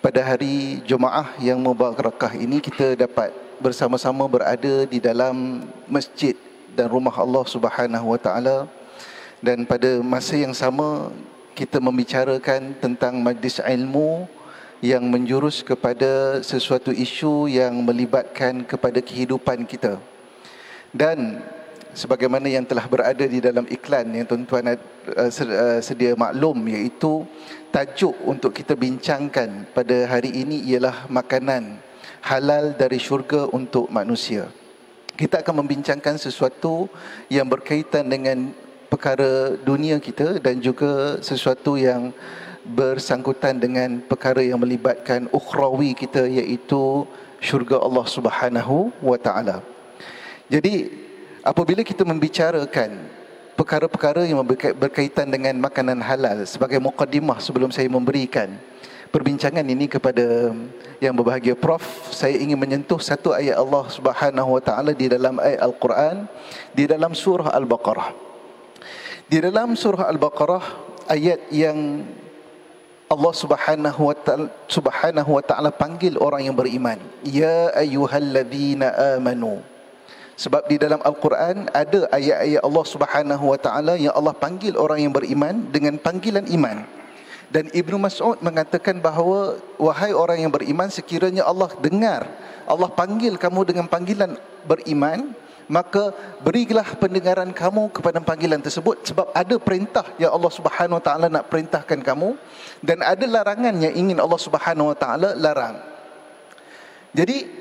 pada hari Jumaah yang mubarakah ini kita dapat bersama-sama berada di dalam masjid dan rumah Allah Subhanahu Wa Taala dan pada masa yang sama kita membicarakan tentang majlis ilmu yang menjurus kepada sesuatu isu yang melibatkan kepada kehidupan kita. Dan sebagaimana yang telah berada di dalam iklan yang tuan-tuan uh, uh, sedia maklum iaitu tajuk untuk kita bincangkan pada hari ini ialah makanan halal dari syurga untuk manusia. Kita akan membincangkan sesuatu yang berkaitan dengan perkara dunia kita dan juga sesuatu yang bersangkutan dengan perkara yang melibatkan ukhrawi kita iaitu syurga Allah Subhanahu wa taala. Jadi apabila kita membicarakan perkara-perkara yang berkaitan dengan makanan halal sebagai mukadimah sebelum saya memberikan perbincangan ini kepada yang berbahagia Prof saya ingin menyentuh satu ayat Allah Subhanahu wa taala di dalam ayat Al-Quran di dalam surah Al-Baqarah. Di dalam surah Al-Baqarah ayat yang Allah Subhanahu wa taala Subhanahu wa taala panggil orang yang beriman. Ya ayyuhalladzina amanu sebab di dalam Al-Quran ada ayat-ayat Allah Subhanahu wa taala yang Allah panggil orang yang beriman dengan panggilan iman. Dan Ibnu Mas'ud mengatakan bahawa wahai orang yang beriman sekiranya Allah dengar Allah panggil kamu dengan panggilan beriman maka berilah pendengaran kamu kepada panggilan tersebut sebab ada perintah yang Allah Subhanahu wa taala nak perintahkan kamu dan ada larangan yang ingin Allah Subhanahu wa taala larang. Jadi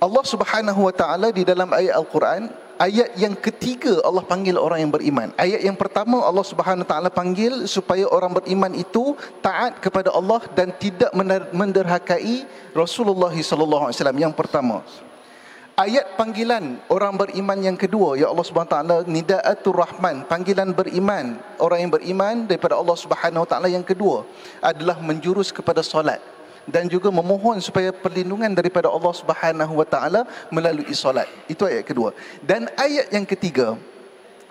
Allah Subhanahu wa taala di dalam ayat Al-Quran ayat yang ketiga Allah panggil orang yang beriman. Ayat yang pertama Allah Subhanahu wa taala panggil supaya orang beriman itu taat kepada Allah dan tidak menderhakai Rasulullah sallallahu alaihi wasallam yang pertama. Ayat panggilan orang beriman yang kedua ya Allah Subhanahu taala nidaatur rahman panggilan beriman orang yang beriman daripada Allah Subhanahu wa taala yang kedua adalah menjurus kepada solat dan juga memohon supaya perlindungan daripada Allah Subhanahu wa taala melalui solat. Itu ayat kedua. Dan ayat yang ketiga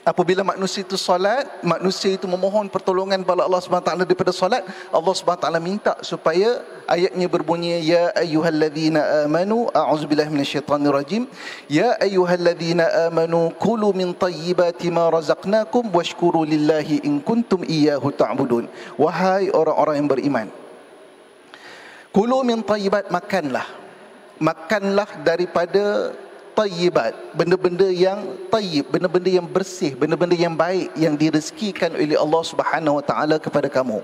Apabila manusia itu solat, manusia itu memohon pertolongan kepada Allah Subhanahu taala daripada solat, Allah Subhanahu taala minta supaya ayatnya berbunyi ya ayyuhalladzina amanu a'udzubillahi minasyaitonir rajim ya ayyuhalladzina amanu kulu min thayyibati ma razaqnakum washkuru lillahi in kuntum iyyahu ta'budun. Wahai orang-orang yang beriman, Kulu min tayyibat makanlah. Makanlah daripada tayyibat, benda-benda yang tayyib, benda-benda yang bersih, benda-benda yang baik yang direzekikan oleh Allah Subhanahu wa taala kepada kamu.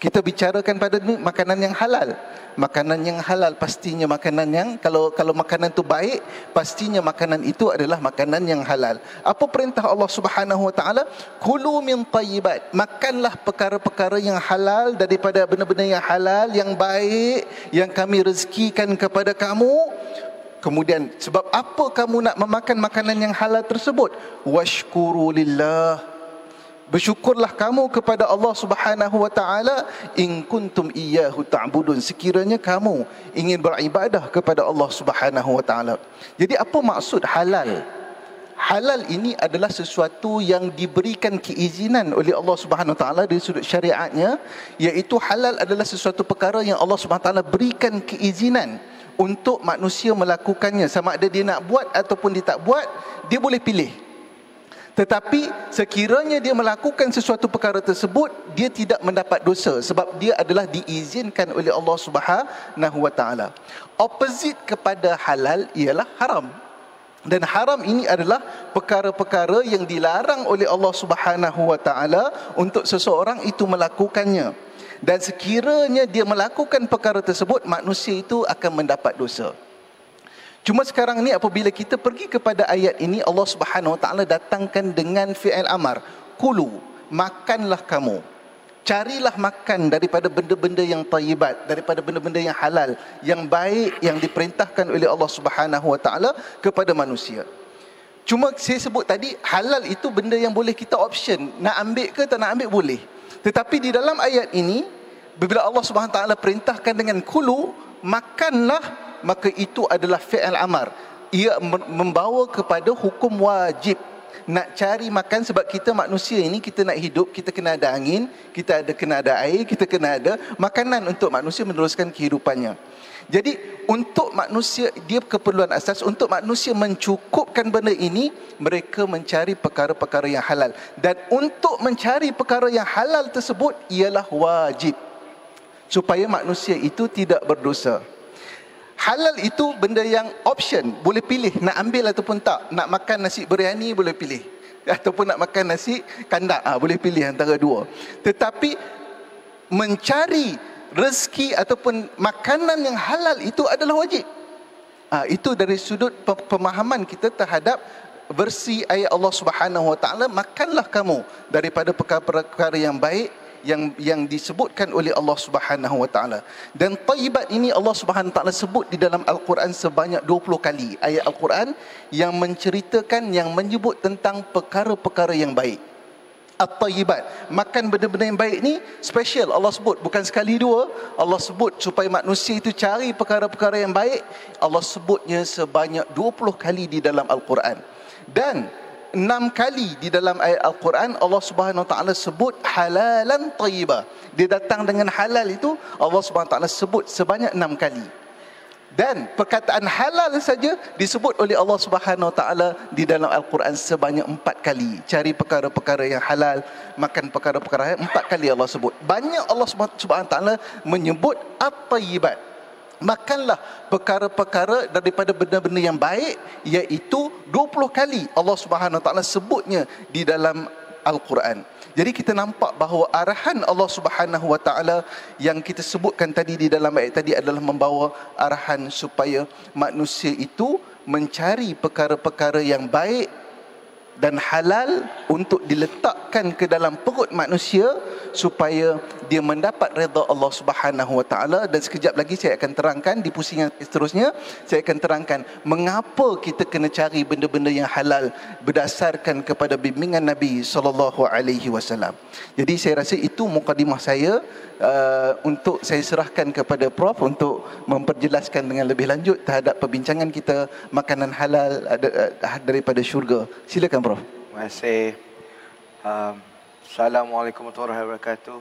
Kita bicarakan pada makanan yang halal. Makanan yang halal pastinya makanan yang kalau kalau makanan itu baik pastinya makanan itu adalah makanan yang halal. Apa perintah Allah Subhanahu wa taala? Kulu min tayyibat. Makanlah perkara-perkara yang halal daripada benda-benda yang halal yang baik yang kami rezekikan kepada kamu. Kemudian sebab apa kamu nak memakan makanan yang halal tersebut? Washkuru lillah Bersyukurlah kamu kepada Allah Subhanahu wa taala. In kuntum iyyahu ta'budun. Sekiranya kamu ingin beribadah kepada Allah Subhanahu wa taala. Jadi apa maksud halal? Halal ini adalah sesuatu yang diberikan keizinan oleh Allah Subhanahu wa taala dari sudut syariatnya. Iaitu halal adalah sesuatu perkara yang Allah Subhanahu wa taala berikan keizinan untuk manusia melakukannya. Sama ada dia nak buat ataupun dia tak buat dia boleh pilih tetapi sekiranya dia melakukan sesuatu perkara tersebut dia tidak mendapat dosa sebab dia adalah diizinkan oleh Allah Subhanahu wa taala. Opposite kepada halal ialah haram. Dan haram ini adalah perkara-perkara yang dilarang oleh Allah Subhanahu wa taala untuk seseorang itu melakukannya. Dan sekiranya dia melakukan perkara tersebut manusia itu akan mendapat dosa. Cuma sekarang ni apabila kita pergi kepada ayat ini Allah Subhanahu Wa Taala datangkan dengan fi'il amar. Kulu, makanlah kamu. Carilah makan daripada benda-benda yang tayyibat, daripada benda-benda yang halal, yang baik yang diperintahkan oleh Allah Subhanahu Wa Taala kepada manusia. Cuma saya sebut tadi halal itu benda yang boleh kita option, nak ambil ke tak nak ambil boleh. Tetapi di dalam ayat ini bila Allah Subhanahu Wa Taala perintahkan dengan kulu, makanlah maka itu adalah fi'il amar ia membawa kepada hukum wajib nak cari makan sebab kita manusia ini kita nak hidup, kita kena ada angin, kita ada kena ada air, kita kena ada makanan untuk manusia meneruskan kehidupannya. Jadi untuk manusia dia keperluan asas untuk manusia mencukupkan benda ini mereka mencari perkara-perkara yang halal dan untuk mencari perkara yang halal tersebut ialah wajib supaya manusia itu tidak berdosa. Halal itu benda yang option, boleh pilih nak ambil ataupun tak. Nak makan nasi biryani boleh pilih. Ataupun nak makan nasi kandak, ah, boleh pilih antara dua. Tetapi mencari rezeki ataupun makanan yang halal itu adalah wajib. Ah, itu dari sudut pemahaman kita terhadap versi ayat Allah Subhanahu Wa Taala makanlah kamu daripada perkara-perkara yang baik yang yang disebutkan oleh Allah Subhanahu wa taala. Dan tayyibat ini Allah Subhanahu wa taala sebut di dalam Al-Quran sebanyak 20 kali ayat Al-Quran yang menceritakan yang menyebut tentang perkara-perkara yang baik. At-tayyibat, makan benda-benda yang baik ni special Allah sebut bukan sekali dua Allah sebut supaya manusia itu cari perkara-perkara yang baik Allah sebutnya sebanyak 20 kali di dalam Al-Quran. Dan enam kali di dalam ayat Al-Quran Allah Subhanahu Taala sebut halalan tayyiba. Dia datang dengan halal itu Allah Subhanahu Taala sebut sebanyak enam kali. Dan perkataan halal saja disebut oleh Allah Subhanahu Taala di dalam Al-Quran sebanyak empat kali. Cari perkara-perkara yang halal, makan perkara-perkara yang empat kali Allah sebut. Banyak Allah Subhanahu Taala menyebut at-tayyibat makanlah perkara-perkara daripada benda-benda yang baik iaitu 20 kali Allah Subhanahu taala sebutnya di dalam Al-Quran. Jadi kita nampak bahawa arahan Allah Subhanahu Wa taala yang kita sebutkan tadi di dalam ayat tadi adalah membawa arahan supaya manusia itu mencari perkara-perkara yang baik dan halal untuk diletakkan ke dalam perut manusia supaya dia mendapat redha Allah Subhanahu Wa Taala dan sekejap lagi saya akan terangkan di pusingan seterusnya saya akan terangkan mengapa kita kena cari benda-benda yang halal berdasarkan kepada bimbingan Nabi sallallahu alaihi wasallam. Jadi saya rasa itu mukadimah saya uh, untuk saya serahkan kepada prof untuk memperjelaskan dengan lebih lanjut terhadap perbincangan kita makanan halal uh, daripada syurga. Silakan prof. Terima kasih. Um, Assalamualaikum warahmatullahi wabarakatuh.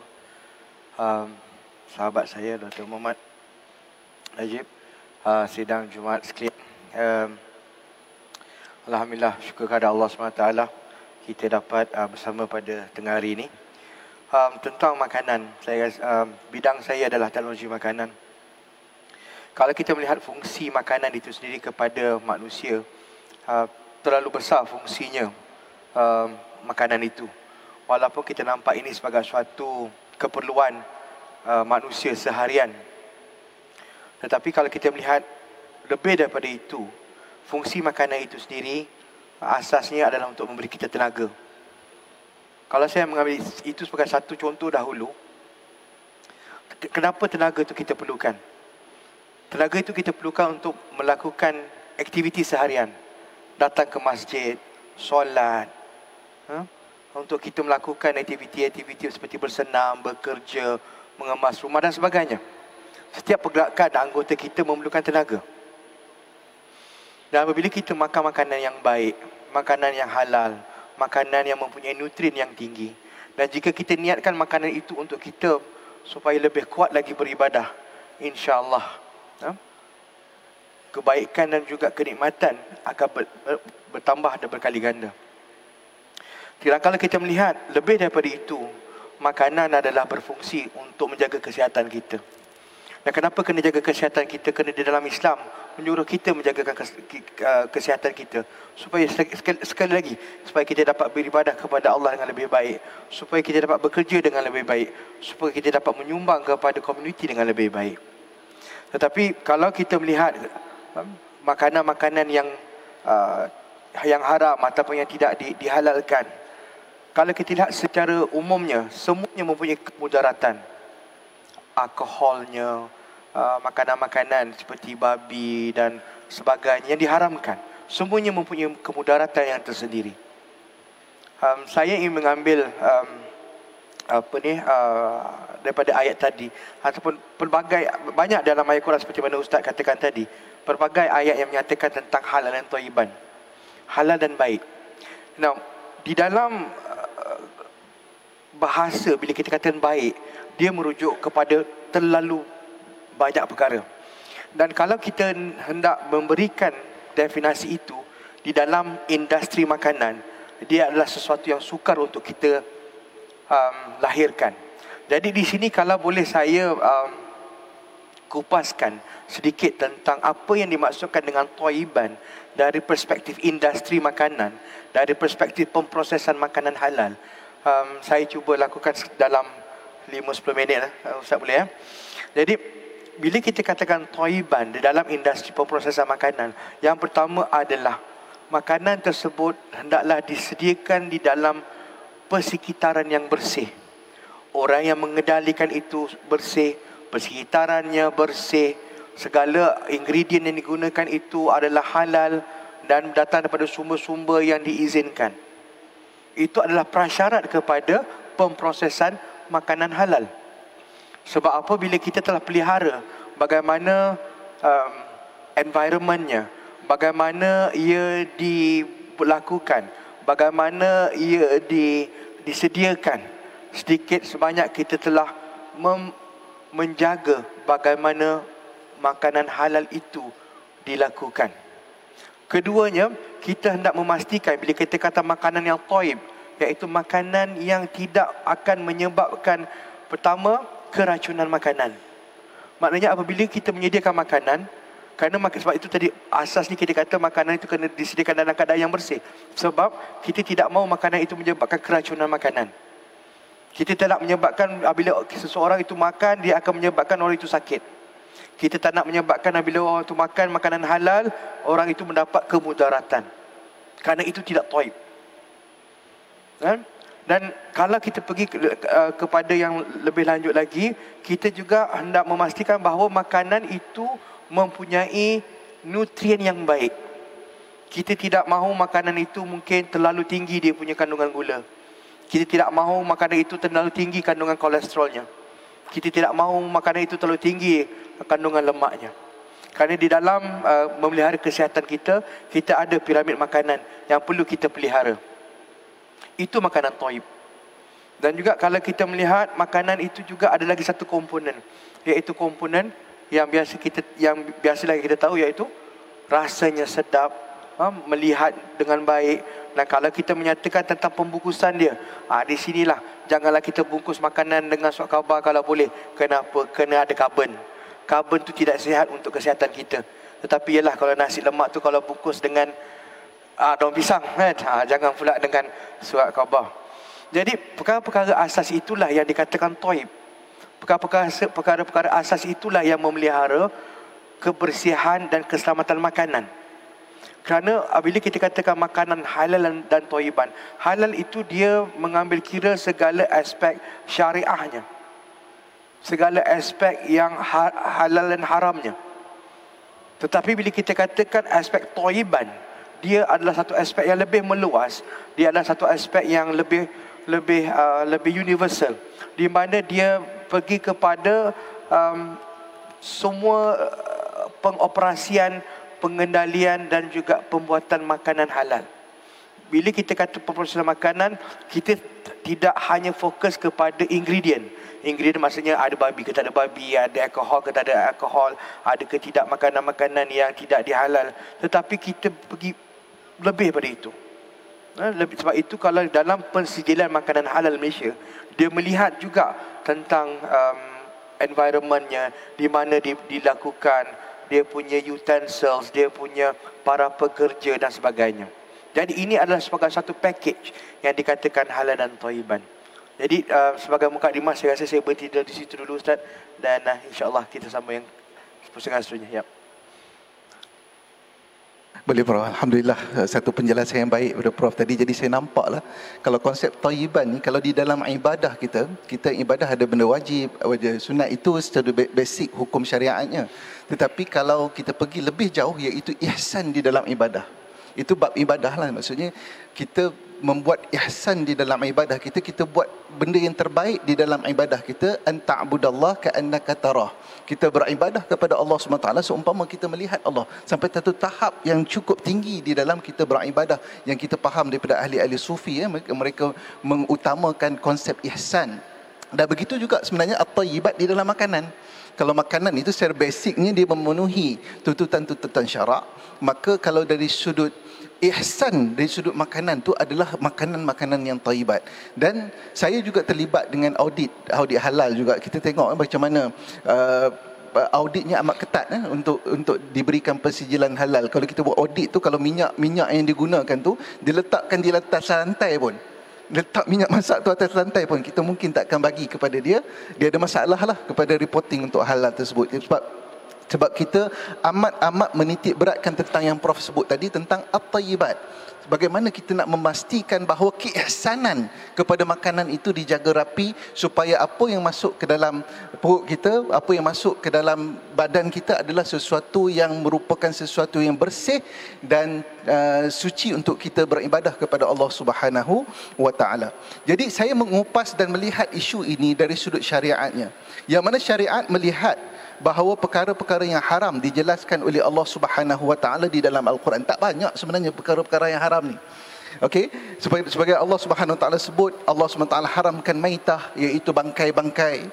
Um, sahabat saya Dr. Muhammad Najib uh, sidang Jumaat sekalian. Um, Alhamdulillah syukur kepada Allah SWT kita dapat uh, bersama pada tengah hari ini um, tentang makanan. Saya um, bidang saya adalah teknologi makanan. Kalau kita melihat fungsi makanan itu sendiri kepada manusia, uh, terlalu besar fungsinya um, makanan itu. Walaupun kita nampak ini sebagai suatu keperluan uh, manusia seharian. Tetapi kalau kita melihat lebih daripada itu, fungsi makanan itu sendiri asasnya adalah untuk memberi kita tenaga. Kalau saya mengambil itu sebagai satu contoh dahulu, kenapa tenaga itu kita perlukan? Tenaga itu kita perlukan untuk melakukan aktiviti seharian. Datang ke masjid, solat. Ha? Untuk kita melakukan aktiviti-aktiviti seperti bersenam, bekerja, mengemas rumah dan sebagainya. Setiap pergerakan anggota kita memerlukan tenaga. Dan apabila kita makan makanan yang baik, makanan yang halal, makanan yang mempunyai nutrien yang tinggi. Dan jika kita niatkan makanan itu untuk kita supaya lebih kuat lagi beribadah, insya-Allah ha? kebaikan dan juga kenikmatan akan bertambah dan berkali ganda. Kalau kita melihat lebih daripada itu, makanan adalah berfungsi untuk menjaga kesihatan kita. Dan kenapa kena jaga kesihatan kita? Kena di dalam Islam menyuruh kita menjaga kesihatan kita supaya sekali, lagi supaya kita dapat beribadah kepada Allah dengan lebih baik, supaya kita dapat bekerja dengan lebih baik, supaya kita dapat menyumbang kepada komuniti dengan lebih baik. Tetapi kalau kita melihat um, makanan-makanan yang uh, yang haram ataupun yang tidak di, dihalalkan, kalau kita lihat secara umumnya semuanya mempunyai kemudaratan alkoholnya, uh, makanan-makanan seperti babi dan sebagainya yang diharamkan. Semuanya mempunyai kemudaratan yang tersendiri. Um, saya ingin mengambil um, apa ni uh, daripada ayat tadi ataupun pelbagai banyak dalam ayat Quran seperti mana ustaz katakan tadi pelbagai ayat yang menyatakan tentang halal dan thayyiban halal dan baik Now, di dalam bahasa bila kita katakan baik, dia merujuk kepada terlalu banyak perkara. Dan kalau kita hendak memberikan definisi itu di dalam industri makanan, dia adalah sesuatu yang sukar untuk kita um, lahirkan. Jadi di sini kalau boleh saya um, kupaskan sedikit tentang apa yang dimaksudkan dengan toiban dari perspektif industri makanan, dari perspektif pemprosesan makanan halal. Um, saya cuba lakukan dalam 5-10 minit lah, Ustaz boleh ya. Jadi bila kita katakan toiban di dalam industri pemprosesan makanan, yang pertama adalah makanan tersebut hendaklah disediakan di dalam persekitaran yang bersih. Orang yang mengendalikan itu bersih, persekitarannya bersih, segala ingredient yang digunakan itu adalah halal dan datang daripada sumber-sumber yang diizinkan. Itu adalah prasyarat kepada pemprosesan makanan halal. Sebab apa bila kita telah pelihara bagaimana um, environmentnya, bagaimana ia dilakukan, bagaimana ia di, disediakan. Sedikit sebanyak kita telah mem, menjaga bagaimana makanan halal itu dilakukan. Keduanya, kita hendak memastikan bila kita kata makanan yang toib, iaitu makanan yang tidak akan menyebabkan pertama keracunan makanan. Maknanya apabila kita menyediakan makanan, kerana sebab itu tadi asasnya kita kata makanan itu kena disediakan dalam keadaan yang bersih. Sebab kita tidak mahu makanan itu menyebabkan keracunan makanan. Kita tidak menyebabkan apabila seseorang itu makan, dia akan menyebabkan orang itu sakit. Kita tak nak menyebabkan apabila orang itu makan makanan halal, orang itu mendapat kemudaratan. Kerana itu tidak toib. Kan? Dan kalau kita pergi ke, uh, kepada yang lebih lanjut lagi, kita juga hendak memastikan bahawa makanan itu mempunyai nutrien yang baik. Kita tidak mahu makanan itu mungkin terlalu tinggi dia punya kandungan gula. Kita tidak mahu makanan itu terlalu tinggi kandungan kolesterolnya. Kita tidak mahu makanan itu terlalu tinggi kandungan lemaknya. Kerana di dalam uh, memelihara kesihatan kita, kita ada piramid makanan yang perlu kita pelihara itu makanan toib. Dan juga kalau kita melihat makanan itu juga ada lagi satu komponen iaitu komponen yang biasa kita yang biasa lagi kita tahu iaitu rasanya sedap, ha, melihat dengan baik dan kalau kita menyatakan tentang pembungkusan dia, ha, di sinilah janganlah kita bungkus makanan dengan suat khabar kalau boleh. Kenapa? Kena ada karbon. Karbon tu tidak sihat untuk kesihatan kita. Tetapi ialah kalau nasi lemak tu kalau bungkus dengan ah, daun pisang kan? ah, jangan pula dengan surat khabar jadi perkara-perkara asas itulah yang dikatakan toib perkara-perkara asas itulah yang memelihara kebersihan dan keselamatan makanan kerana bila kita katakan makanan halal dan toiban halal itu dia mengambil kira segala aspek syariahnya segala aspek yang ha-, halal dan haramnya. Tetapi bila kita katakan aspek toiban dia adalah satu aspek yang lebih meluas. Dia adalah satu aspek yang lebih lebih uh, lebih universal. Di mana dia pergi kepada um, semua uh, pengoperasian pengendalian dan juga pembuatan makanan halal. Bila kita kata pembuatan makanan kita tidak hanya fokus kepada ingredient ingredient maksudnya ada babi ke tak ada babi, ada alkohol ke tak ada alkohol, ada ke tidak makanan-makanan yang tidak dihalal. Tetapi kita pergi lebih daripada itu. Ha, lebih sebab itu kalau dalam pensijilan makanan halal Malaysia, dia melihat juga tentang um, environmentnya, di mana di, dilakukan, dia punya utensils, dia punya para pekerja dan sebagainya. Jadi ini adalah sebagai satu package yang dikatakan halal dan toiban. Jadi uh, sebagai muka dimas saya rasa saya berhenti di situ dulu Ustaz dan uh, insyaAllah kita sama yang pusingan seterusnya. Yep. Boleh Prof. Alhamdulillah satu penjelasan yang baik daripada Prof tadi. Jadi saya nampak lah kalau konsep tayyiban ni kalau di dalam ibadah kita, kita ibadah ada benda wajib, wajib sunat itu secara basic hukum syariatnya. Tetapi kalau kita pergi lebih jauh iaitu ihsan di dalam ibadah. Itu bab ibadah lah maksudnya kita membuat ihsan di dalam ibadah kita, kita buat benda yang terbaik di dalam ibadah kita, an ta'budallah ka'annaka tarah. Kita beribadah kepada Allah SWT seumpama kita melihat Allah sampai satu tahap yang cukup tinggi di dalam kita beribadah yang kita faham daripada ahli-ahli sufi ya mereka, mereka mengutamakan konsep ihsan. Dan begitu juga sebenarnya at-tayyibat di dalam makanan. Kalau makanan itu secara basicnya dia memenuhi tuntutan-tuntutan syarak, maka kalau dari sudut ihsan dari sudut makanan tu adalah makanan-makanan yang taibat. Dan saya juga terlibat dengan audit audit halal juga. Kita tengok eh, macam mana uh, auditnya amat ketat eh, untuk untuk diberikan persijilan halal. Kalau kita buat audit tu kalau minyak minyak yang digunakan tu diletakkan di atas lantai pun. Letak minyak masak tu atas lantai pun kita mungkin tak akan bagi kepada dia. Dia ada masalah lah kepada reporting untuk halal tersebut. Sebab sebab kita amat-amat menitik beratkan tentang yang Prof sebut tadi tentang at-tayyibat. Bagaimana kita nak memastikan bahawa keihsanan kepada makanan itu dijaga rapi supaya apa yang masuk ke dalam perut kita, apa yang masuk ke dalam badan kita adalah sesuatu yang merupakan sesuatu yang bersih dan uh, suci untuk kita beribadah kepada Allah Subhanahu wa taala. Jadi saya mengupas dan melihat isu ini dari sudut syariatnya. Yang mana syariat melihat bahawa perkara-perkara yang haram dijelaskan oleh Allah Subhanahu Wa Taala di dalam Al-Quran. Tak banyak sebenarnya perkara-perkara yang haram ni. Okey, sebagai sebagai Allah Subhanahu Wa Taala sebut Allah Subhanahu Wa Taala haramkan maitah iaitu bangkai-bangkai,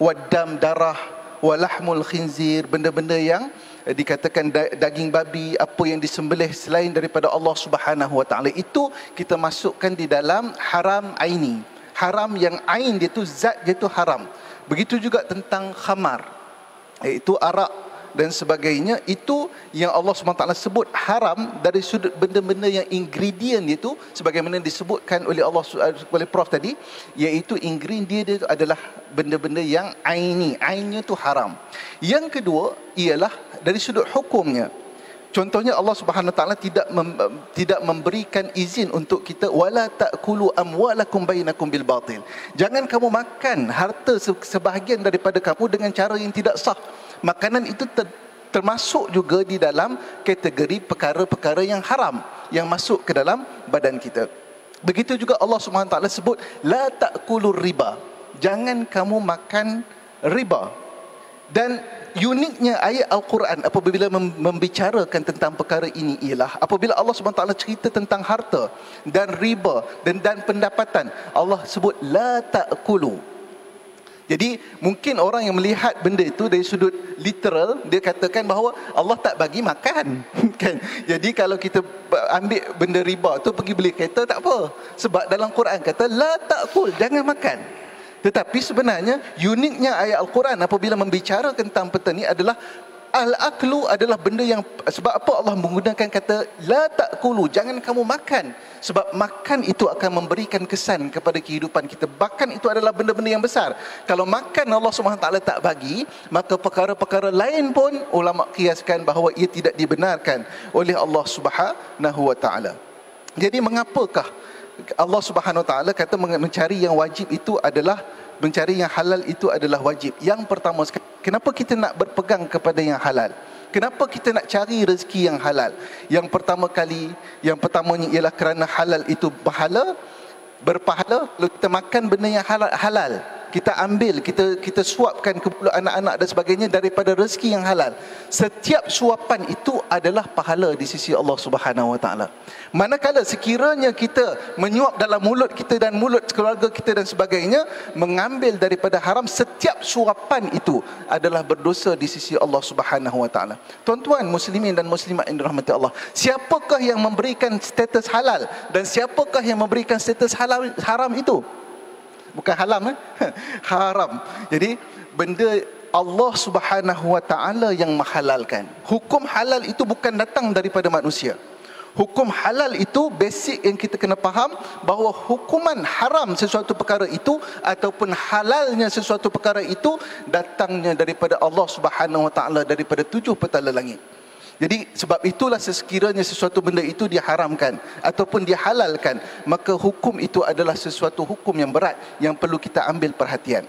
wadam darah, walahmul khinzir, benda-benda yang dikatakan daging babi apa yang disembelih selain daripada Allah Subhanahu Wa Taala itu kita masukkan di dalam haram aini. Haram yang ain dia tu zat dia tu haram. Begitu juga tentang khamar iaitu arak dan sebagainya itu yang Allah SWT sebut haram dari sudut benda-benda yang ingredient itu sebagaimana disebutkan oleh Allah oleh Prof tadi iaitu ingredient itu adalah benda-benda yang aini. Ainnya itu haram. Yang kedua ialah dari sudut hukumnya Contohnya Allah Subhanahu Wa Taala tidak mem, tidak memberikan izin untuk kita wala taakulu amwalakum bainakum bil batil. Jangan kamu makan harta sebahagian daripada kamu dengan cara yang tidak sah. Makanan itu ter, termasuk juga di dalam kategori perkara-perkara yang haram yang masuk ke dalam badan kita. Begitu juga Allah Subhanahu Wa Taala sebut la taakulu riba. Jangan kamu makan riba. Dan uniknya ayat Al-Quran apabila membicarakan tentang perkara ini ialah apabila Allah SWT cerita tentang harta dan riba dan dan pendapatan Allah sebut la ta'kulu. Jadi mungkin orang yang melihat benda itu dari sudut literal dia katakan bahawa Allah tak bagi makan kan? Jadi kalau kita ambil benda riba tu pergi beli kereta tak apa. Sebab dalam Quran kata la ta'kul jangan makan tetapi sebenarnya uniknya ayat Al-Quran apabila membicara tentang petani adalah Al-aklu adalah benda yang sebab apa Allah menggunakan kata la takulu jangan kamu makan. Sebab makan itu akan memberikan kesan kepada kehidupan kita. Bahkan itu adalah benda-benda yang besar. Kalau makan Allah SWT tak bagi maka perkara-perkara lain pun ulama kiaskan bahawa ia tidak dibenarkan oleh Allah Subhanahu wa taala. Jadi mengapakah Allah Subhanahu Wa Taala kata mencari yang wajib itu adalah mencari yang halal itu adalah wajib. Yang pertama kenapa kita nak berpegang kepada yang halal? Kenapa kita nak cari rezeki yang halal? Yang pertama kali, yang pertamanya ialah kerana halal itu pahala, berpahala. Kalau kita makan benda yang halal, halal kita ambil kita kita suapkan ke pulut anak-anak dan sebagainya daripada rezeki yang halal. Setiap suapan itu adalah pahala di sisi Allah Subhanahu wa taala. Manakala sekiranya kita menyuap dalam mulut kita dan mulut keluarga kita dan sebagainya mengambil daripada haram setiap suapan itu adalah berdosa di sisi Allah Subhanahu wa taala. Tuan-tuan muslimin dan muslimat yang dirahmati Allah siapakah yang memberikan status halal dan siapakah yang memberikan status halal haram itu bukan haram eh? haram. Jadi benda Allah Subhanahu wa taala yang menghalalkan. Hukum halal itu bukan datang daripada manusia. Hukum halal itu basic yang kita kena faham bahawa hukuman haram sesuatu perkara itu ataupun halalnya sesuatu perkara itu datangnya daripada Allah Subhanahu wa taala daripada tujuh petala langit jadi sebab itulah sekiranya sesuatu benda itu diharamkan ataupun dihalalkan maka hukum itu adalah sesuatu hukum yang berat yang perlu kita ambil perhatian.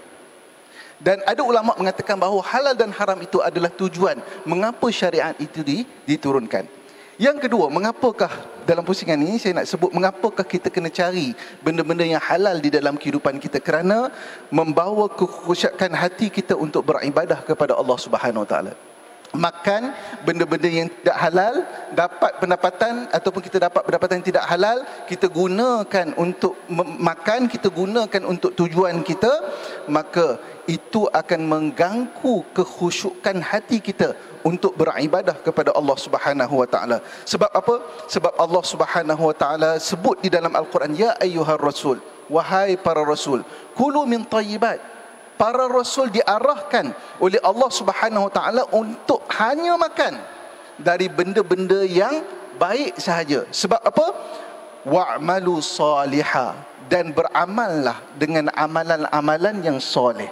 Dan ada ulama mengatakan bahawa halal dan haram itu adalah tujuan mengapa syariat itu diturunkan. Yang kedua, mengapakah dalam pusingan ini saya nak sebut mengapakah kita kena cari benda-benda yang halal di dalam kehidupan kita kerana membawa kekhusyukan hati kita untuk beribadah kepada Allah Subhanahu Wa Taala makan benda-benda yang tidak halal dapat pendapatan ataupun kita dapat pendapatan yang tidak halal kita gunakan untuk makan kita gunakan untuk tujuan kita maka itu akan mengganggu kekhusyukan hati kita untuk beribadah kepada Allah Subhanahu wa taala. Sebab apa? Sebab Allah Subhanahu wa taala sebut di dalam Al-Quran ya ayyuhar rasul wahai para rasul kulu min tayyibat para rasul diarahkan oleh Allah Subhanahu Taala untuk hanya makan dari benda-benda yang baik sahaja. Sebab apa? Wa'malu saliha dan beramallah dengan amalan-amalan yang soleh.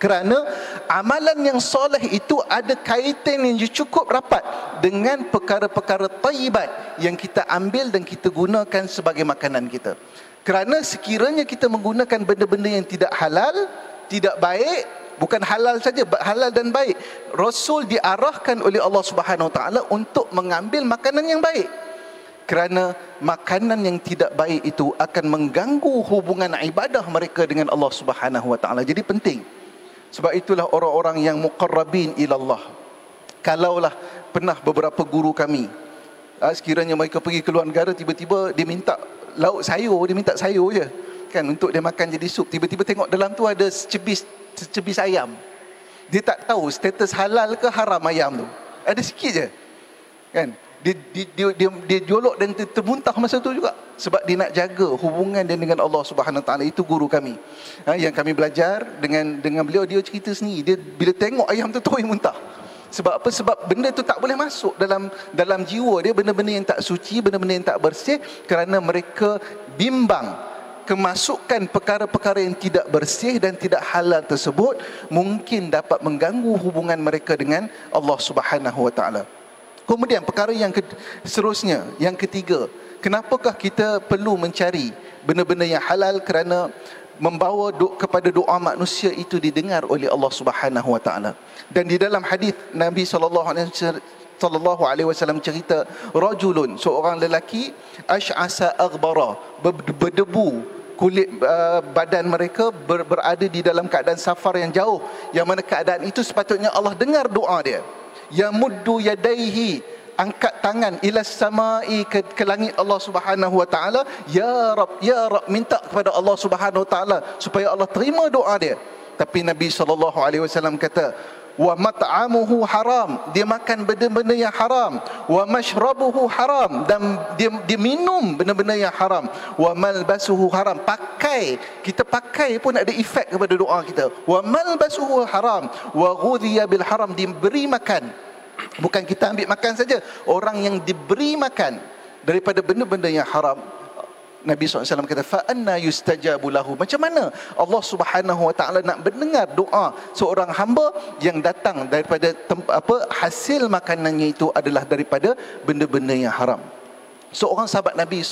Kerana amalan yang soleh itu ada kaitan yang cukup rapat dengan perkara-perkara tayyibat yang kita ambil dan kita gunakan sebagai makanan kita. Kerana sekiranya kita menggunakan benda-benda yang tidak halal, tidak baik bukan halal saja halal dan baik. Rasul diarahkan oleh Allah Subhanahu Wa taala untuk mengambil makanan yang baik. Kerana makanan yang tidak baik itu akan mengganggu hubungan ibadah mereka dengan Allah Subhanahu Wa taala. Jadi penting. Sebab itulah orang-orang yang muqarrabin ila Allah kalaulah pernah beberapa guru kami ah, sekiranya mereka pergi ke luar negara tiba-tiba dia minta lauk sayur dia minta sayur je kan untuk dia makan jadi sup. Tiba-tiba tengok dalam tu ada secebis secebis ayam. Dia tak tahu status halal ke haram ayam tu. Ada sikit je. Kan? Dia dia dia, dia, dia jolok dan termuntah masa tu juga. Sebab dia nak jaga hubungan dia dengan Allah Subhanahu taala. Itu guru kami. Ha, yang kami belajar dengan dengan beliau dia cerita sendiri. Dia bila tengok ayam tu terus muntah. Sebab apa? Sebab benda tu tak boleh masuk dalam dalam jiwa dia. Benda-benda yang tak suci benda-benda yang tak bersih. Kerana mereka bimbang kemasukan perkara-perkara yang tidak bersih dan tidak halal tersebut mungkin dapat mengganggu hubungan mereka dengan Allah Subhanahu wa taala. Kemudian perkara yang ke- seterusnya, yang ketiga, kenapakah kita perlu mencari benda-benda yang halal kerana membawa do- kepada doa manusia itu didengar oleh Allah Subhanahu wa taala. Dan di dalam hadis Nabi sallallahu alaihi sallallahu alaihi wasallam cerita rajulun seorang lelaki ash'asa aghbara berdebu kulit uh, badan mereka ber, berada di dalam keadaan safar yang jauh. Yang mana keadaan itu sepatutnya Allah dengar doa dia. Ya muddu yadaihi angkat tangan ila samai ke, ke langit Allah Subhanahu wa taala. Ya rab ya rab minta kepada Allah Subhanahu wa taala supaya Allah terima doa dia tapi Nabi sallallahu alaihi wasallam kata wa mat'amuhu haram. Dia makan benda-benda yang haram. Wa mashrabuhu haram. Dan dia, dia minum benda-benda yang haram. Wa malbasuhu haram. Pakai. Kita pakai pun ada efek kepada doa kita. Wa malbasuhu haram. Wa ghudhiya bil haram. Diberi makan. Bukan kita ambil makan saja. Orang yang diberi makan daripada benda-benda yang haram Nabi SAW kata fa anna yustajabu lahu. Macam mana Allah Subhanahu wa taala nak mendengar doa seorang hamba yang datang daripada apa hasil makanannya itu adalah daripada benda-benda yang haram. Seorang sahabat Nabi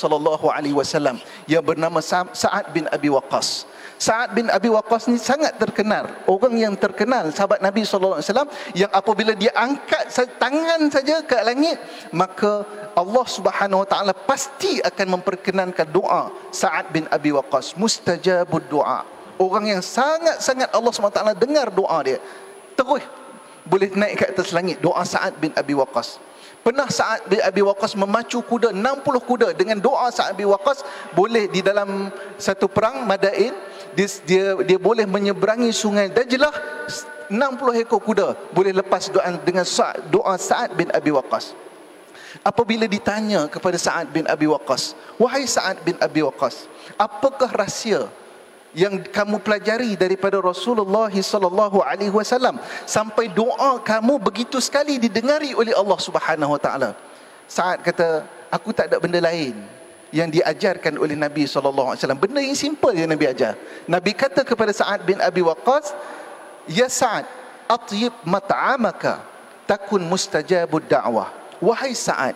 wasallam yang bernama Sa'ad bin Abi Waqqas Sa'ad bin Abi Waqqas ni sangat terkenal. Orang yang terkenal sahabat Nabi sallallahu alaihi wasallam yang apabila dia angkat tangan saja ke langit maka Allah Subhanahu wa taala pasti akan memperkenankan doa Sa'ad bin Abi Waqqas mustajabud doa. Orang yang sangat-sangat Allah Subhanahu wa taala dengar doa dia. Terus boleh naik ke atas langit doa Sa'ad bin Abi Waqqas. Pernah Sa'ad bin Abi Waqqas memacu kuda 60 kuda dengan doa Sa'ad bin Waqqas boleh di dalam satu perang Madain dia, dia dia boleh menyeberangi sungai Dajlah 60 ekor kuda boleh lepas doa dengan doa Sa'ad bin Abi Waqqas. Apabila ditanya kepada Sa'ad bin Abi Waqqas, "Wahai Sa'ad bin Abi Waqqas, apakah rahsia yang kamu pelajari daripada Rasulullah sallallahu alaihi wasallam sampai doa kamu begitu sekali didengari oleh Allah Subhanahu wa taala?" Sa'ad kata, "Aku tak ada benda lain yang diajarkan oleh Nabi wasallam. Benda yang simple yang Nabi ajar. Nabi kata kepada Sa'ad bin Abi Waqqas, "Ya Sa'ad, atyib mat'amaka takun mustajabud da'wah." Wahai Sa'ad,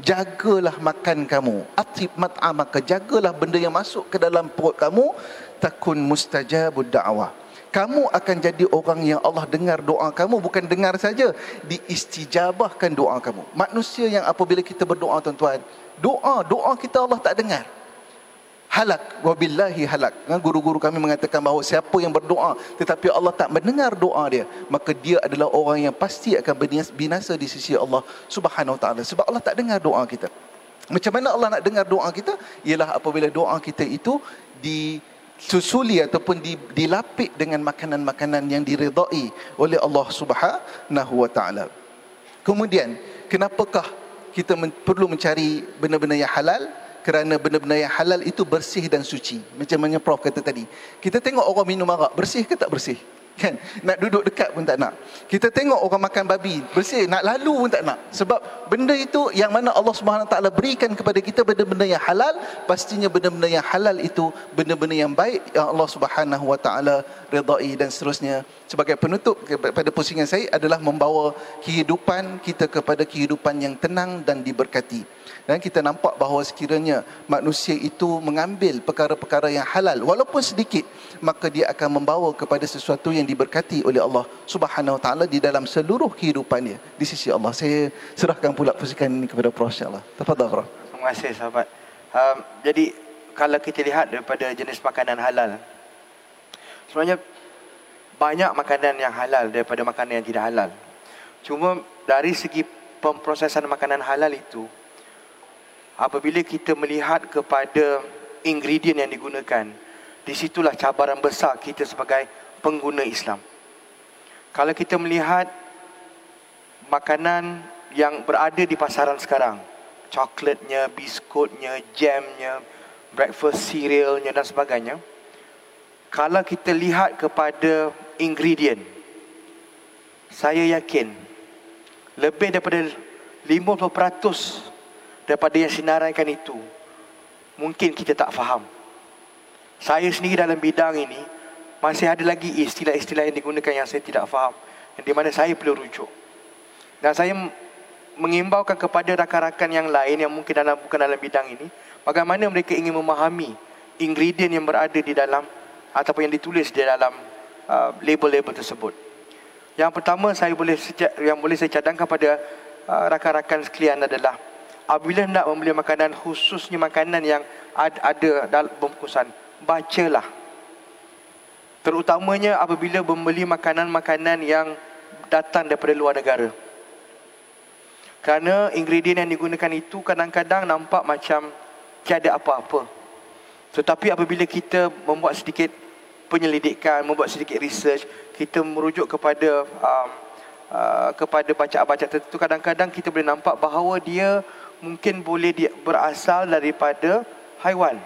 jagalah makan kamu. Atyib mat'amaka, jagalah benda yang masuk ke dalam perut kamu takun mustajabud da'wah. kamu akan jadi orang yang Allah dengar doa kamu bukan dengar saja diistijabahkan doa kamu manusia yang apabila kita berdoa tuan-tuan doa doa kita Allah tak dengar. Halak wabillahi halak. Kan, guru-guru kami mengatakan bahawa siapa yang berdoa tetapi Allah tak mendengar doa dia maka dia adalah orang yang pasti akan binasa di sisi Allah Subhanahu wa taala. Sebab Allah tak dengar doa kita. Macam mana Allah nak dengar doa kita? Ialah apabila doa kita itu di susuli ataupun dilapik dengan makanan-makanan yang diridai oleh Allah Subhanahu wa taala. Kemudian, kenapakah kita perlu mencari benda-benda yang halal? Kerana benda-benda yang halal itu bersih dan suci. Macam mana Prof kata tadi. Kita tengok orang minum arak, bersih ke tak bersih? Kan? Nak duduk dekat pun tak nak. Kita tengok orang makan babi bersih. Nak lalu pun tak nak. Sebab benda itu yang mana Allah Subhanahu taala berikan kepada kita benda-benda yang halal pastinya benda-benda yang halal itu benda-benda yang baik yang Allah Subhanahu wa taala redai dan seterusnya. Sebagai penutup pada pusingan saya adalah membawa kehidupan kita kepada kehidupan yang tenang dan diberkati dan kita nampak bahawa sekiranya manusia itu mengambil perkara-perkara yang halal walaupun sedikit maka dia akan membawa kepada sesuatu yang diberkati oleh Allah Subhanahu Wa Taala di dalam seluruh kehidupannya di sisi Allah. Saya serahkan pula pusikan ini kepada Prof insya-Allah. Tafadhal Prof. Terima kasih sahabat. Um, jadi kalau kita lihat daripada jenis makanan halal sebenarnya banyak makanan yang halal daripada makanan yang tidak halal. Cuma dari segi pemprosesan makanan halal itu apabila kita melihat kepada ingredient yang digunakan, di situlah cabaran besar kita sebagai pengguna Islam. Kalau kita melihat makanan yang berada di pasaran sekarang, coklatnya, biskutnya, jamnya, breakfast cerealnya dan sebagainya, kalau kita lihat kepada ingredient, saya yakin lebih daripada 50% daripada yang sinaraikan itu mungkin kita tak faham saya sendiri dalam bidang ini masih ada lagi istilah-istilah yang digunakan yang saya tidak faham yang di mana saya perlu rujuk dan saya mengimbaukan kepada rakan-rakan yang lain yang mungkin dalam bukan dalam bidang ini bagaimana mereka ingin memahami ingredient yang berada di dalam ataupun yang ditulis di dalam uh, label-label tersebut. Yang pertama saya boleh yang boleh saya cadangkan pada uh, rakan-rakan sekalian adalah apabila nak membeli makanan khususnya makanan yang ada dalam bungkusan bacalah. Terutamanya apabila membeli makanan-makanan yang datang daripada luar negara. Kerana ingredient yang digunakan itu kadang-kadang nampak macam tiada apa-apa. Tetapi apabila kita membuat sedikit penyelidikan membuat sedikit research kita merujuk kepada um, uh, kepada bacaan-bacaan tertentu kadang-kadang kita boleh nampak bahawa dia mungkin boleh berasal daripada haiwan.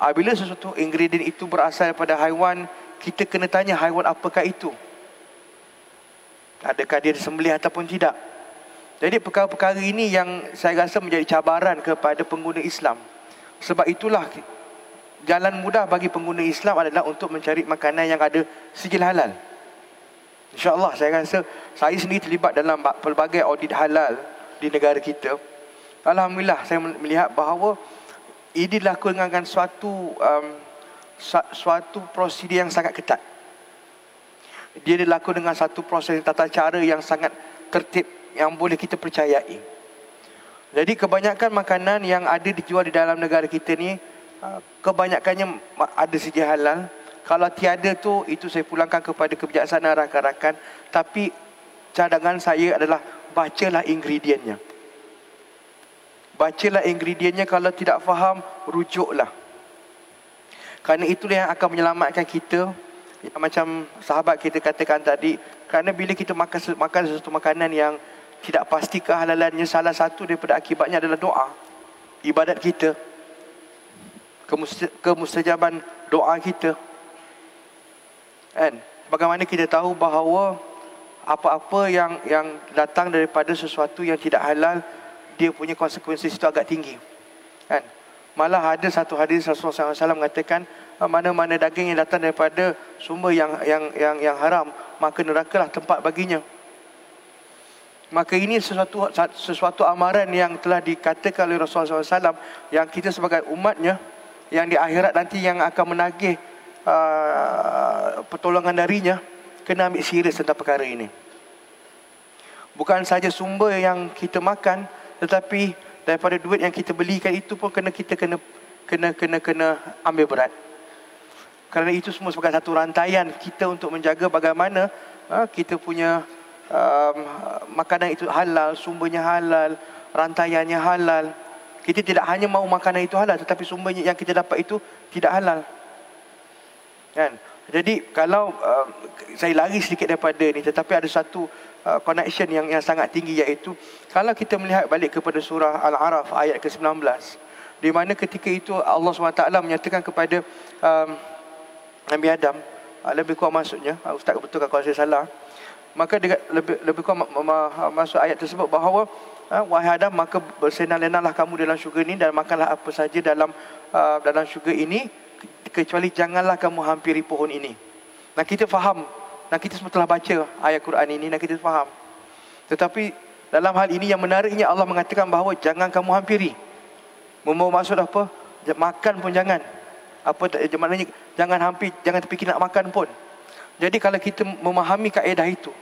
Apabila sesuatu ingredient itu berasal daripada haiwan, kita kena tanya haiwan apakah itu. Adakah dia disembelih ataupun tidak. Jadi perkara-perkara ini yang saya rasa menjadi cabaran kepada pengguna Islam. Sebab itulah jalan mudah bagi pengguna Islam adalah untuk mencari makanan yang ada sijil halal. InsyaAllah saya rasa saya sendiri terlibat dalam pelbagai audit halal di negara kita. Alhamdulillah saya melihat bahawa ini dilakukan dengan suatu um, suatu prosedur yang sangat ketat. Dia dilakukan dengan satu proses tata cara yang sangat tertib yang boleh kita percayai. Jadi kebanyakan makanan yang ada dijual di dalam negara kita ni uh, kebanyakannya ada segi halal. Kalau tiada tu itu saya pulangkan kepada kebijaksanaan rakan-rakan tapi cadangan saya adalah bacalah ingredientnya. Bacalah ingredientnya kalau tidak faham, rujuklah. Kerana itulah yang akan menyelamatkan kita. Macam sahabat kita katakan tadi, kerana bila kita makan makan sesuatu makanan yang tidak pasti kehalalannya, salah satu daripada akibatnya adalah doa. Ibadat kita. Kemustajaban doa kita. Kan? Bagaimana kita tahu bahawa apa-apa yang yang datang daripada sesuatu yang tidak halal dia punya konsekuensi itu agak tinggi. Kan? Malah ada satu hadis Rasulullah SAW mengatakan ah, mana-mana daging yang datang daripada sumber yang yang yang yang haram maka neraka lah tempat baginya. Maka ini sesuatu sesuatu amaran yang telah dikatakan oleh Rasulullah SAW yang kita sebagai umatnya yang di akhirat nanti yang akan menagih uh, pertolongan darinya kena ambil serius tentang perkara ini. Bukan saja sumber yang kita makan tetapi daripada duit yang kita belikan itu pun kena kita kena kena kena kena ambil berat. Kerana itu semua sebagai satu rantaian kita untuk menjaga bagaimana uh, kita punya um, makanan itu halal, sumbernya halal, rantaiannya halal. Kita tidak hanya mahu makanan itu halal tetapi sumbernya yang kita dapat itu tidak halal. Kan? Jadi kalau uh, saya lari sedikit daripada ni tetapi ada satu uh, connection yang yang sangat tinggi iaitu kalau kita melihat balik kepada surah Al-Araf ayat ke-19 di mana ketika itu Allah SWT menyatakan kepada um, Nabi Adam uh, lebih kurang maksudnya uh, ustaz betul kalau saya salah maka dia lebih lebih kurang masuk ayat tersebut bahawa wahai Adam maka bersenang-lenanglah kamu dalam syurga ini dan makanlah apa saja dalam dalam syurga ini kecuali janganlah kamu hampiri pohon ini. Nah kita faham, nah kita semua telah baca ayat Quran ini, nah kita faham. Tetapi dalam hal ini yang menariknya Allah mengatakan bahawa jangan kamu hampiri. Membawa maksud apa? Makan pun jangan. Apa maknanya jangan hampir, jangan terfikir nak makan pun. Jadi kalau kita memahami kaedah itu,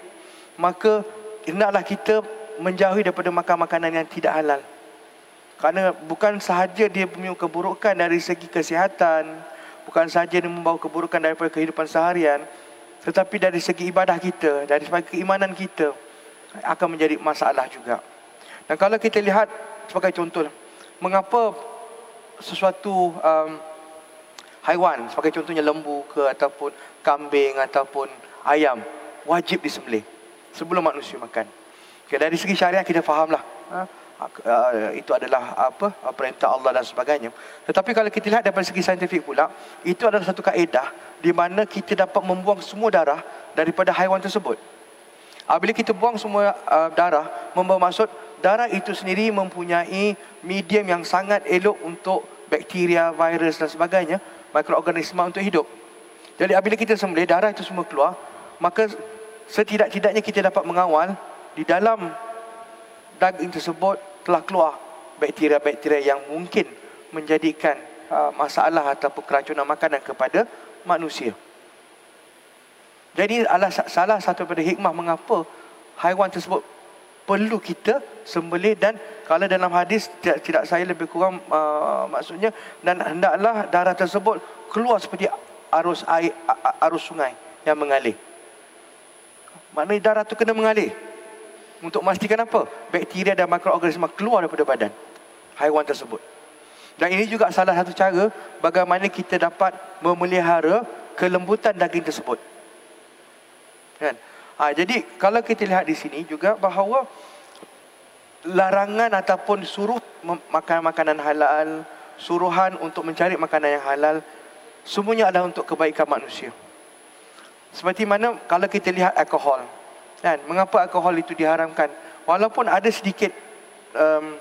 maka hendaklah kita menjauhi daripada makan makanan yang tidak halal. Kerana bukan sahaja dia punya keburukan dari segi kesihatan, bukan sahaja dia membawa keburukan daripada kehidupan seharian, tetapi dari segi ibadah kita, dari segi keimanan kita akan menjadi masalah juga. Dan kalau kita lihat sebagai contoh, mengapa sesuatu um, haiwan sebagai contohnya lembu ke ataupun kambing ataupun ayam wajib disembelih sebelum manusia makan. Okay, dari segi syariah kita fahamlah. Ha? Uh, itu adalah apa uh, perintah Allah dan sebagainya. Tetapi kalau kita lihat daripada segi saintifik pula, itu adalah satu kaedah di mana kita dapat membuang semua darah daripada haiwan tersebut. Apabila kita buang semua darah, membawa maksud darah itu sendiri mempunyai medium yang sangat elok untuk bakteria, virus dan sebagainya, mikroorganisma untuk hidup. Jadi apabila kita sembelih darah itu semua keluar, maka setidak-tidaknya kita dapat mengawal di dalam daging tersebut telah keluar bakteria-bakteria yang mungkin menjadikan uh, masalah ataupun keracunan makanan kepada manusia. Jadi salah satu daripada hikmah mengapa haiwan tersebut perlu kita sembelih dan kalau dalam hadis tidak, tidak saya lebih kurang uh, maksudnya dan hendaklah darah tersebut keluar seperti arus air arus sungai yang mengalir. Maknanya darah itu kena mengalir untuk memastikan apa? Bakteria dan mikroorganisma keluar daripada badan haiwan tersebut. Dan ini juga salah satu cara bagaimana kita dapat memelihara kelembutan daging tersebut. Kan? Ha, jadi kalau kita lihat di sini juga bahawa larangan ataupun suruh makan makanan halal, suruhan untuk mencari makanan yang halal, semuanya adalah untuk kebaikan manusia. Seperti mana kalau kita lihat alkohol, Kan? Mengapa alkohol itu diharamkan? Walaupun ada sedikit um,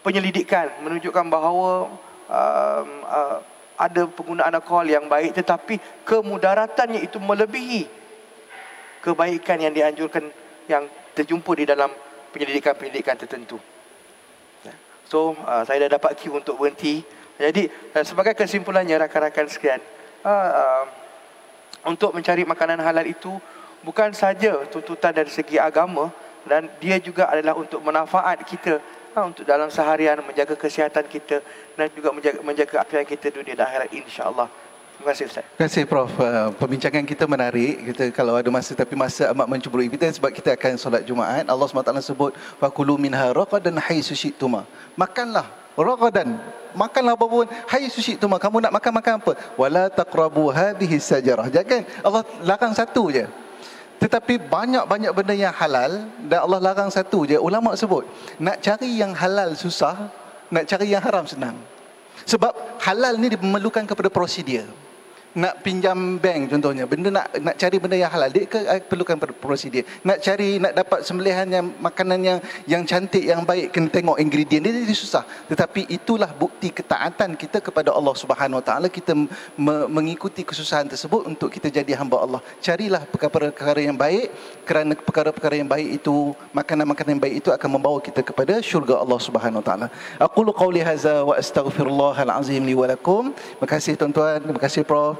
penyelidikan menunjukkan bahawa um, uh, ada penggunaan alkohol yang baik tetapi kemudaratannya itu melebihi kebaikan yang dianjurkan yang terjumpa di dalam penyelidikan-penyelidikan tertentu. Ya. So, uh, saya dah dapat cue untuk berhenti. Jadi, uh, sebagai kesimpulannya rakan-rakan sekalian, uh, uh, untuk mencari makanan halal itu bukan saja tuntutan dari segi agama dan dia juga adalah untuk manfaat kita ha, untuk dalam seharian menjaga kesihatan kita dan juga menjaga menjaga afiat kita dunia dan akhirat insya-Allah. Terima kasih Ustaz. Terima kasih Prof. Uh, perbincangan kita menarik. Kita kalau ada masa tapi masa amat mencemburui kita sebab kita akan solat Jumaat. Allah SWT sebut fakulu minha raqadan haitsu syi'tuma. Makanlah raqadan. Makanlah apa pun haitsu syi'tuma. Kamu nak makan makan apa? Wala taqrabu hadhihi sajarah. Jangan Allah larang satu je. Tetapi banyak-banyak benda yang halal dan Allah larang satu je. Ulama sebut, nak cari yang halal susah, nak cari yang haram senang. Sebab halal ni diperlukan kepada prosedur nak pinjam bank contohnya benda nak nak cari benda yang halal dia ke, eh, perlukan prosedur nak cari nak dapat sembelihan yang makanan yang yang cantik yang baik kena tengok ingredient dia, dia susah. Tetapi itulah bukti ketaatan kita kepada Allah Subhanahu Wa Taala. Kita me- mengikuti kesusahan tersebut untuk kita jadi hamba Allah. Carilah perkara-perkara yang baik. Kerana perkara-perkara yang baik itu makanan-makanan yang baik itu akan membawa kita kepada syurga Allah Subhanahu Wa Taala. Aqulu qawli hadza wa astaghfirullahal azim li wa lakum. Terima kasih tuan-tuan terima kasih prof